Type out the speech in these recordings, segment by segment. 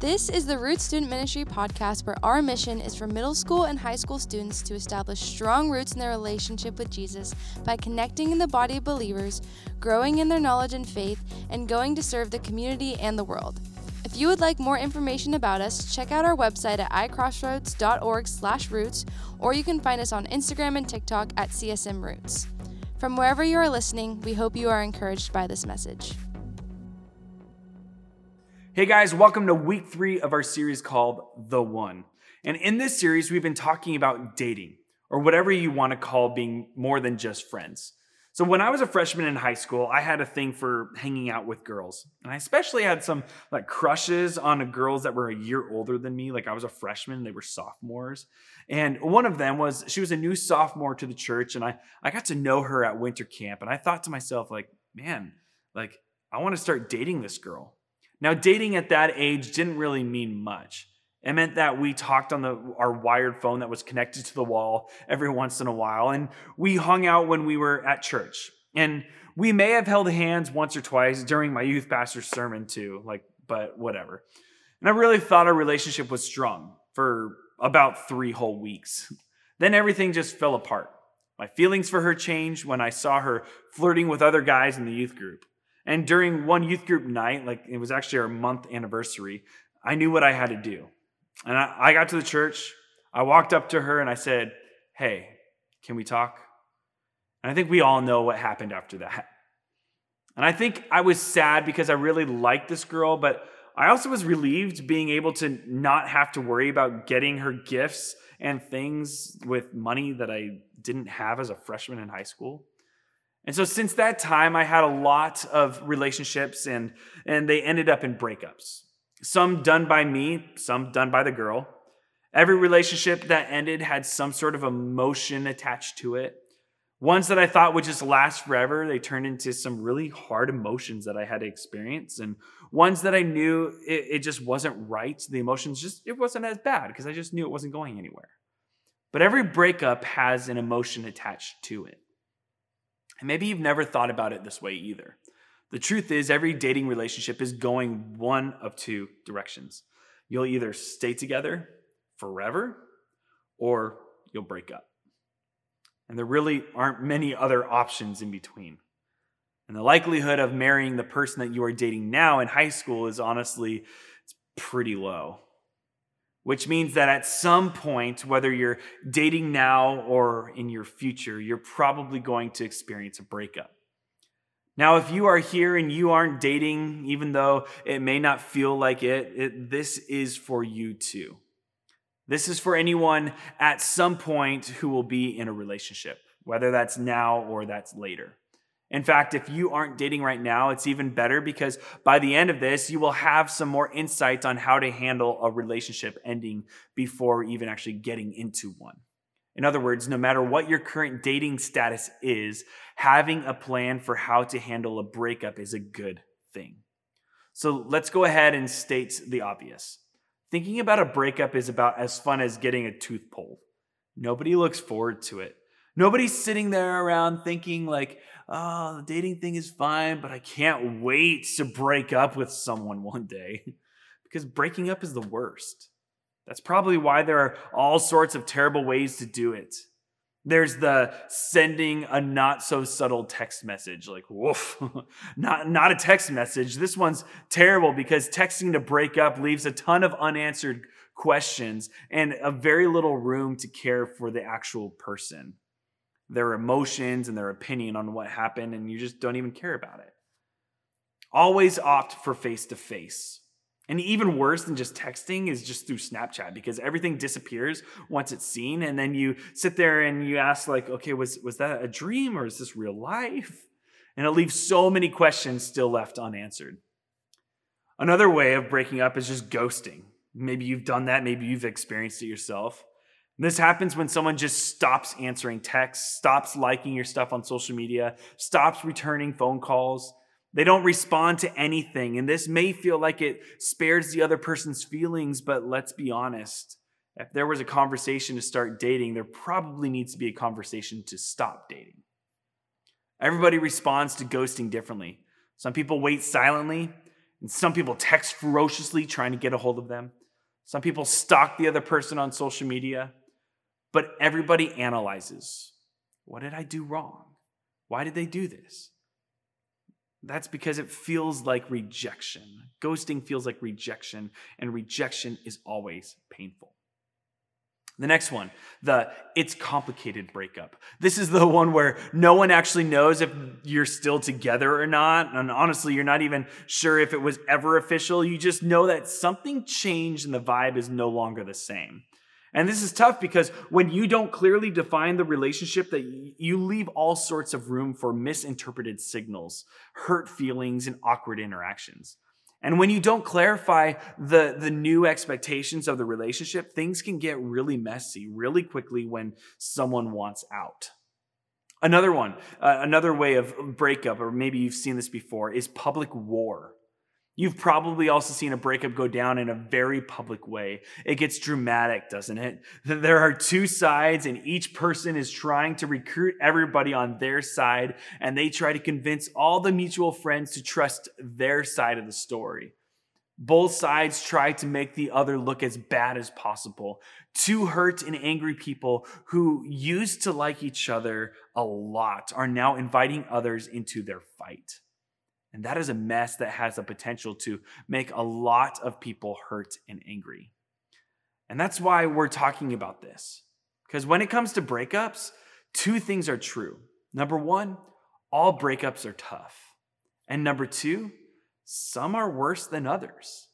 This is the Roots Student Ministry podcast where our mission is for middle school and high school students to establish strong roots in their relationship with Jesus by connecting in the body of believers, growing in their knowledge and faith, and going to serve the community and the world. If you would like more information about us, check out our website at icrossroads.org/roots or you can find us on Instagram and TikTok at CSM Roots. From wherever you are listening, we hope you are encouraged by this message. Hey guys, welcome to week three of our series called The One. And in this series, we've been talking about dating, or whatever you want to call being more than just friends. So, when I was a freshman in high school, I had a thing for hanging out with girls. And I especially had some like crushes on girls that were a year older than me. Like I was a freshman, they were sophomores. And one of them was, she was a new sophomore to the church. And I, I got to know her at winter camp. And I thought to myself, like, man, like, I want to start dating this girl. Now, dating at that age didn't really mean much. It meant that we talked on the, our wired phone that was connected to the wall every once in a while, and we hung out when we were at church. And we may have held hands once or twice during my youth pastor's sermon too, like, but whatever. And I really thought our relationship was strong for about three whole weeks. Then everything just fell apart. My feelings for her changed when I saw her flirting with other guys in the youth group. And during one youth group night, like it was actually our month anniversary, I knew what I had to do. And I, I got to the church. I walked up to her and I said, Hey, can we talk? And I think we all know what happened after that. And I think I was sad because I really liked this girl, but I also was relieved being able to not have to worry about getting her gifts and things with money that I didn't have as a freshman in high school. And so since that time, I had a lot of relationships and, and they ended up in breakups. Some done by me, some done by the girl. Every relationship that ended had some sort of emotion attached to it. Ones that I thought would just last forever, they turned into some really hard emotions that I had to experience. And ones that I knew it, it just wasn't right. The emotions just, it wasn't as bad because I just knew it wasn't going anywhere. But every breakup has an emotion attached to it. And maybe you've never thought about it this way either. The truth is, every dating relationship is going one of two directions. You'll either stay together forever or you'll break up. And there really aren't many other options in between. And the likelihood of marrying the person that you are dating now in high school is honestly it's pretty low which means that at some point, whether you're dating now or in your future, you're probably going to experience a breakup. Now, if you are here and you aren't dating, even though it may not feel like it, it this is for you too. This is for anyone at some point who will be in a relationship, whether that's now or that's later. In fact, if you aren't dating right now, it's even better because by the end of this, you will have some more insights on how to handle a relationship ending before even actually getting into one. In other words, no matter what your current dating status is, having a plan for how to handle a breakup is a good thing. So let's go ahead and state the obvious. Thinking about a breakup is about as fun as getting a tooth pulled. Nobody looks forward to it. Nobody's sitting there around thinking, like, oh, the dating thing is fine, but I can't wait to break up with someone one day. because breaking up is the worst. That's probably why there are all sorts of terrible ways to do it. There's the sending a not so subtle text message, like woof, not, not a text message. This one's terrible because texting to break up leaves a ton of unanswered questions and a very little room to care for the actual person their emotions and their opinion on what happened, and you just don't even care about it. Always opt for face to face. And even worse than just texting is just through Snapchat because everything disappears once it's seen. And then you sit there and you ask, like, okay, was, was that a dream or is this real life? And it leaves so many questions still left unanswered. Another way of breaking up is just ghosting. Maybe you've done that, maybe you've experienced it yourself. This happens when someone just stops answering texts, stops liking your stuff on social media, stops returning phone calls. They don't respond to anything. And this may feel like it spares the other person's feelings, but let's be honest. If there was a conversation to start dating, there probably needs to be a conversation to stop dating. Everybody responds to ghosting differently. Some people wait silently, And some people text ferociously trying to get a hold of them. Some people stalk the other person on social media. But everybody analyzes what did I do wrong? Why did they do this? That's because it feels like rejection. Ghosting feels like rejection, and rejection is always painful. The next one, the it's complicated breakup. This is the one where no one actually knows if you're still together or not. And honestly, you're not even sure if it was ever official. You just know that something changed and the vibe is no longer the same. And this is tough because when you don't clearly define the relationship that you leave all sorts of room for misinterpreted signals, hurt feelings and awkward interactions. And when you don't clarify the, the new expectations of the relationship, things can get really messy really quickly when someone wants out. Another one, uh, another way of breakup, or maybe you've seen this before, is public war. You've probably also seen a breakup go down in a very public way. It gets dramatic, doesn't it? There are two sides, and each person is trying to recruit everybody on their side, and they try to convince all the mutual friends to trust their side of the story. Both sides try to make the other look as bad as possible. Two hurt and angry people who used to like each other a lot are now inviting others into their fight. And that is a mess that has the potential to make a lot of people hurt and angry. And that's why we're talking about this. Because when it comes to breakups, two things are true. Number one, all breakups are tough. And number two, some are worse than others.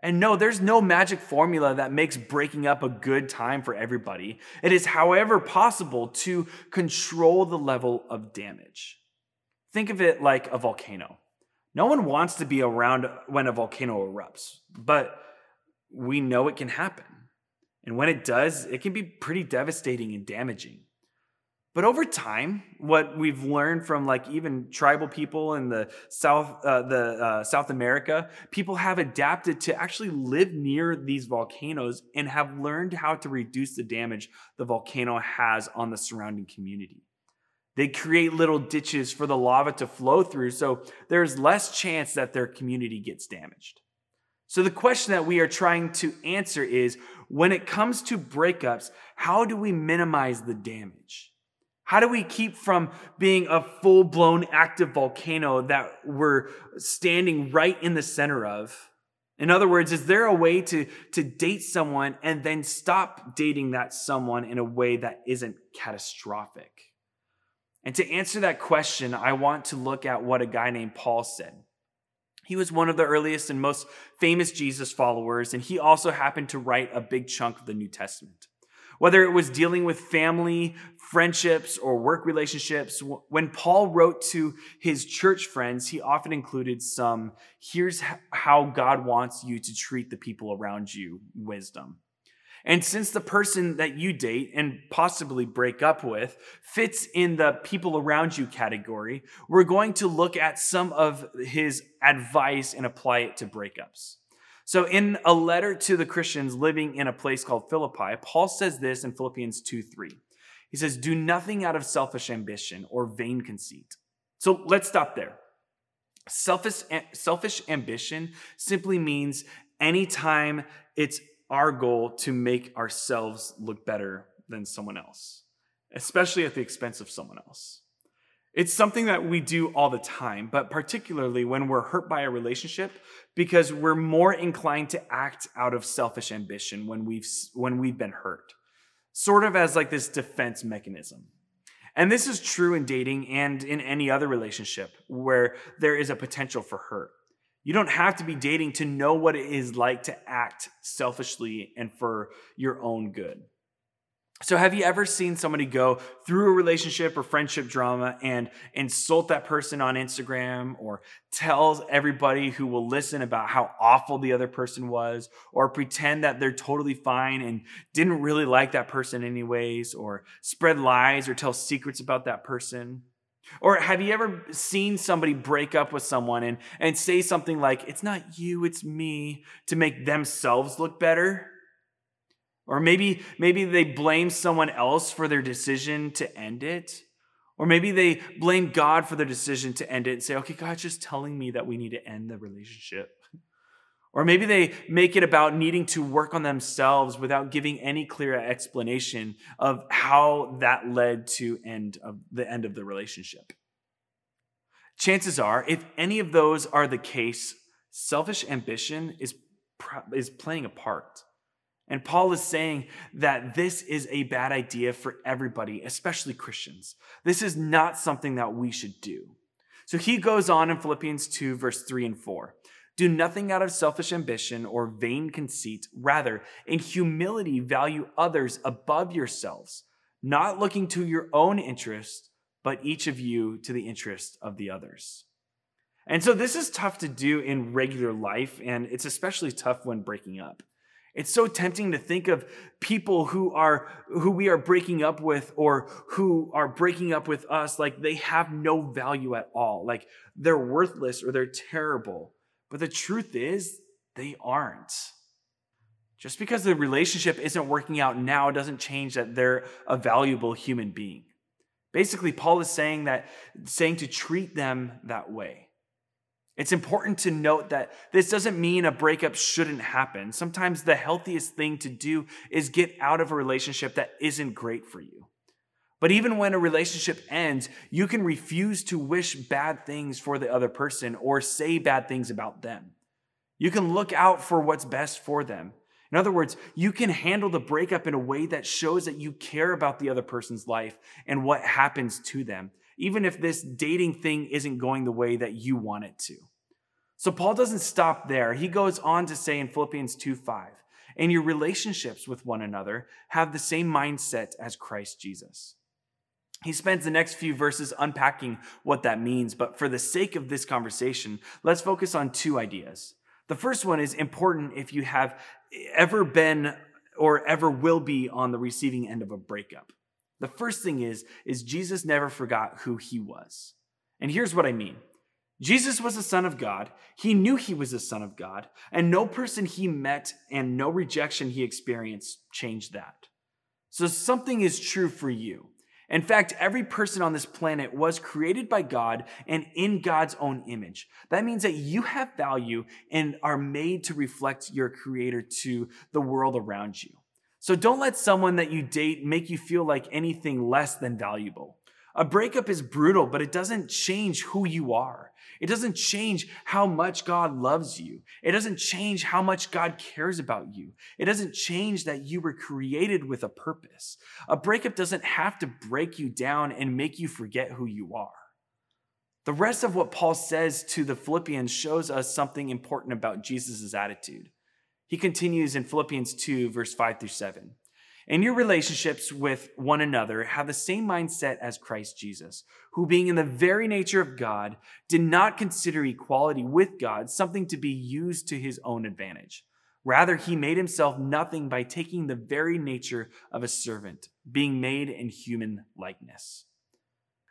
And no, there's no magic formula that makes breaking up a good time for everybody. It is, however, possible to control the level of damage. Think of it like a volcano. No one wants to be around when a volcano erupts, but we know it can happen. And when it does, it can be pretty devastating and damaging. But over time, what we've learned from like even tribal people in the South, uh, the uh, South America, people have adapted to actually live near these volcanoes and have learned how to reduce the damage the volcano has on the surrounding community. They create little ditches for the lava to flow through, so there's less chance that their community gets damaged. So, the question that we are trying to answer is when it comes to breakups, how do we minimize the damage? How do we keep from being a full blown active volcano that we're standing right in the center of? In other words, is there a way to, to date someone and then stop dating that someone in a way that isn't catastrophic? And to answer that question, I want to look at what a guy named Paul said. He was one of the earliest and most famous Jesus followers, and he also happened to write a big chunk of the New Testament. Whether it was dealing with family, friendships, or work relationships, when Paul wrote to his church friends, he often included some here's how God wants you to treat the people around you wisdom. And since the person that you date and possibly break up with fits in the people around you category, we're going to look at some of his advice and apply it to breakups. So, in a letter to the Christians living in a place called Philippi, Paul says this in Philippians 2 3. He says, Do nothing out of selfish ambition or vain conceit. So, let's stop there. Selfish, eh, selfish ambition simply means anytime it's our goal to make ourselves look better than someone else, especially at the expense of someone else. It's something that we do all the time, but particularly when we're hurt by a relationship because we're more inclined to act out of selfish ambition when we've when we've been hurt. Sort of as like this defense mechanism. And this is true in dating and in any other relationship where there is a potential for hurt. You don't have to be dating to know what it is like to act selfishly and for your own good. So, have you ever seen somebody go through a relationship or friendship drama and insult that person on Instagram or tell everybody who will listen about how awful the other person was or pretend that they're totally fine and didn't really like that person, anyways, or spread lies or tell secrets about that person? Or have you ever seen somebody break up with someone and, and say something like, it's not you, it's me, to make themselves look better? Or maybe, maybe they blame someone else for their decision to end it. Or maybe they blame God for their decision to end it and say, okay, God's just telling me that we need to end the relationship. Or maybe they make it about needing to work on themselves without giving any clear explanation of how that led to end of the end of the relationship. Chances are, if any of those are the case, selfish ambition is, is playing a part. And Paul is saying that this is a bad idea for everybody, especially Christians. This is not something that we should do. So he goes on in Philippians 2, verse 3 and 4. Do nothing out of selfish ambition or vain conceit. Rather, in humility, value others above yourselves, not looking to your own interest, but each of you to the interest of the others. And so this is tough to do in regular life, and it's especially tough when breaking up. It's so tempting to think of people who are who we are breaking up with or who are breaking up with us like they have no value at all, like they're worthless or they're terrible. But the truth is, they aren't. Just because the relationship isn't working out now doesn't change that they're a valuable human being. Basically, Paul is saying that saying to treat them that way. It's important to note that this doesn't mean a breakup shouldn't happen. Sometimes the healthiest thing to do is get out of a relationship that isn't great for you. But even when a relationship ends, you can refuse to wish bad things for the other person or say bad things about them. You can look out for what's best for them. In other words, you can handle the breakup in a way that shows that you care about the other person's life and what happens to them, even if this dating thing isn't going the way that you want it to. So Paul doesn't stop there. He goes on to say in Philippians 2 5, and your relationships with one another have the same mindset as Christ Jesus. He spends the next few verses unpacking what that means, but for the sake of this conversation, let's focus on two ideas. The first one is important if you have ever been or ever will be on the receiving end of a breakup. The first thing is is Jesus never forgot who he was. And here's what I mean. Jesus was the son of God. He knew he was the son of God, and no person he met and no rejection he experienced changed that. So something is true for you. In fact, every person on this planet was created by God and in God's own image. That means that you have value and are made to reflect your creator to the world around you. So don't let someone that you date make you feel like anything less than valuable. A breakup is brutal, but it doesn't change who you are. It doesn't change how much God loves you. It doesn't change how much God cares about you. It doesn't change that you were created with a purpose. A breakup doesn't have to break you down and make you forget who you are. The rest of what Paul says to the Philippians shows us something important about Jesus' attitude. He continues in Philippians 2, verse 5 through 7. In your relationships with one another, have the same mindset as Christ Jesus, who, being in the very nature of God, did not consider equality with God something to be used to his own advantage. Rather, he made himself nothing by taking the very nature of a servant, being made in human likeness.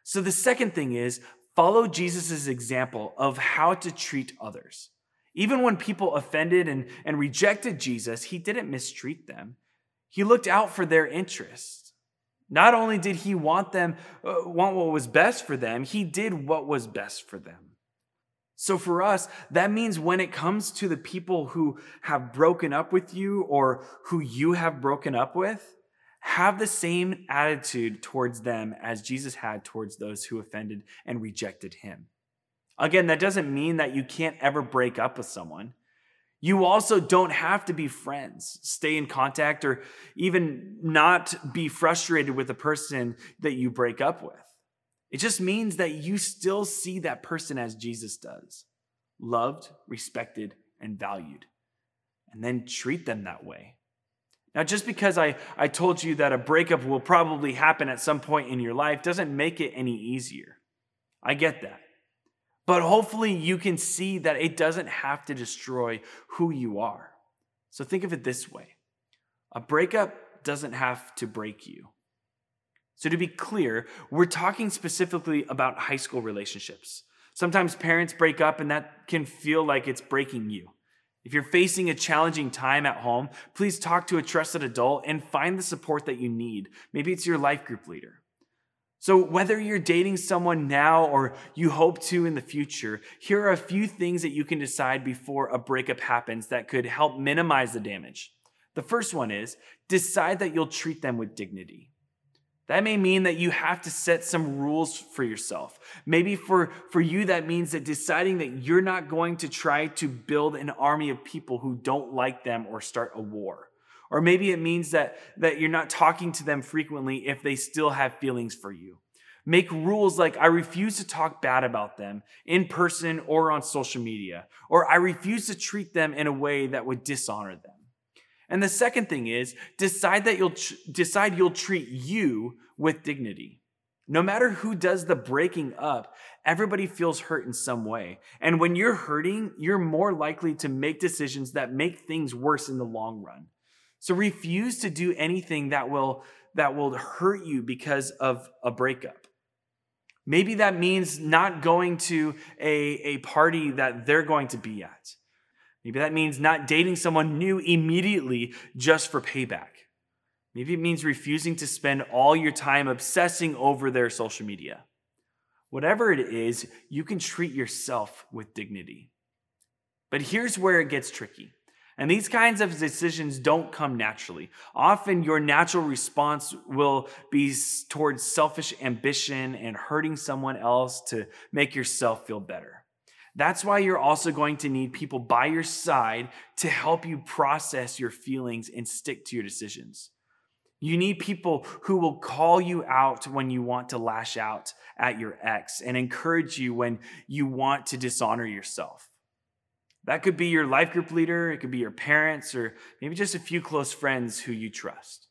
So, the second thing is follow Jesus' example of how to treat others. Even when people offended and, and rejected Jesus, he didn't mistreat them. He looked out for their interests. Not only did he want them uh, want what was best for them, he did what was best for them. So for us, that means when it comes to the people who have broken up with you or who you have broken up with, have the same attitude towards them as Jesus had towards those who offended and rejected him. Again, that doesn't mean that you can't ever break up with someone. You also don't have to be friends, stay in contact, or even not be frustrated with the person that you break up with. It just means that you still see that person as Jesus does loved, respected, and valued. And then treat them that way. Now, just because I, I told you that a breakup will probably happen at some point in your life doesn't make it any easier. I get that. But hopefully, you can see that it doesn't have to destroy who you are. So think of it this way a breakup doesn't have to break you. So, to be clear, we're talking specifically about high school relationships. Sometimes parents break up, and that can feel like it's breaking you. If you're facing a challenging time at home, please talk to a trusted adult and find the support that you need. Maybe it's your life group leader. So, whether you're dating someone now or you hope to in the future, here are a few things that you can decide before a breakup happens that could help minimize the damage. The first one is decide that you'll treat them with dignity. That may mean that you have to set some rules for yourself. Maybe for, for you, that means that deciding that you're not going to try to build an army of people who don't like them or start a war. Or maybe it means that, that you're not talking to them frequently if they still have feelings for you. Make rules like I refuse to talk bad about them in person or on social media, or I refuse to treat them in a way that would dishonor them. And the second thing is decide that you'll decide you'll treat you with dignity. No matter who does the breaking up, everybody feels hurt in some way. And when you're hurting, you're more likely to make decisions that make things worse in the long run. So refuse to do anything that will that will hurt you because of a breakup. Maybe that means not going to a, a party that they're going to be at. Maybe that means not dating someone new immediately just for payback. Maybe it means refusing to spend all your time obsessing over their social media. Whatever it is, you can treat yourself with dignity. But here's where it gets tricky. And these kinds of decisions don't come naturally. Often, your natural response will be towards selfish ambition and hurting someone else to make yourself feel better. That's why you're also going to need people by your side to help you process your feelings and stick to your decisions. You need people who will call you out when you want to lash out at your ex and encourage you when you want to dishonor yourself. That could be your life group leader, it could be your parents, or maybe just a few close friends who you trust.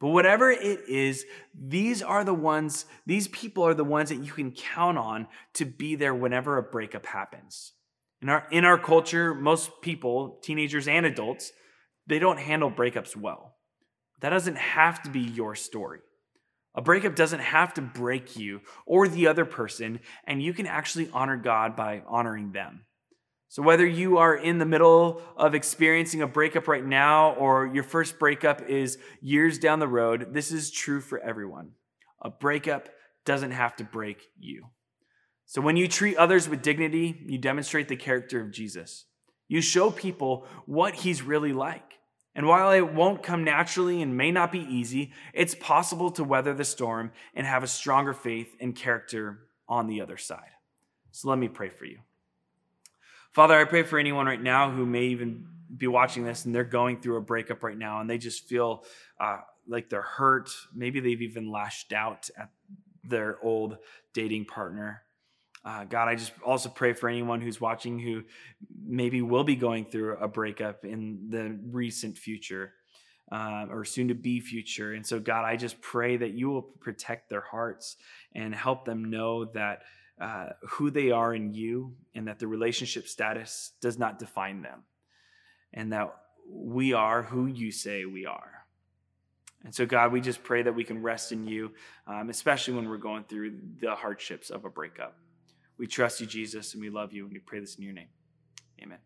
But whatever it is, these are the ones, these people are the ones that you can count on to be there whenever a breakup happens. In our, in our culture, most people, teenagers and adults, they don't handle breakups well. That doesn't have to be your story. A breakup doesn't have to break you or the other person, and you can actually honor God by honoring them. So, whether you are in the middle of experiencing a breakup right now or your first breakup is years down the road, this is true for everyone. A breakup doesn't have to break you. So, when you treat others with dignity, you demonstrate the character of Jesus. You show people what he's really like. And while it won't come naturally and may not be easy, it's possible to weather the storm and have a stronger faith and character on the other side. So, let me pray for you. Father, I pray for anyone right now who may even be watching this and they're going through a breakup right now and they just feel uh, like they're hurt. Maybe they've even lashed out at their old dating partner. Uh, God, I just also pray for anyone who's watching who maybe will be going through a breakup in the recent future uh, or soon to be future. And so, God, I just pray that you will protect their hearts and help them know that uh, who they are in you and that the relationship status does not define them and that we are who you say we are. And so, God, we just pray that we can rest in you, um, especially when we're going through the hardships of a breakup. We trust you, Jesus, and we love you, and we pray this in your name. Amen.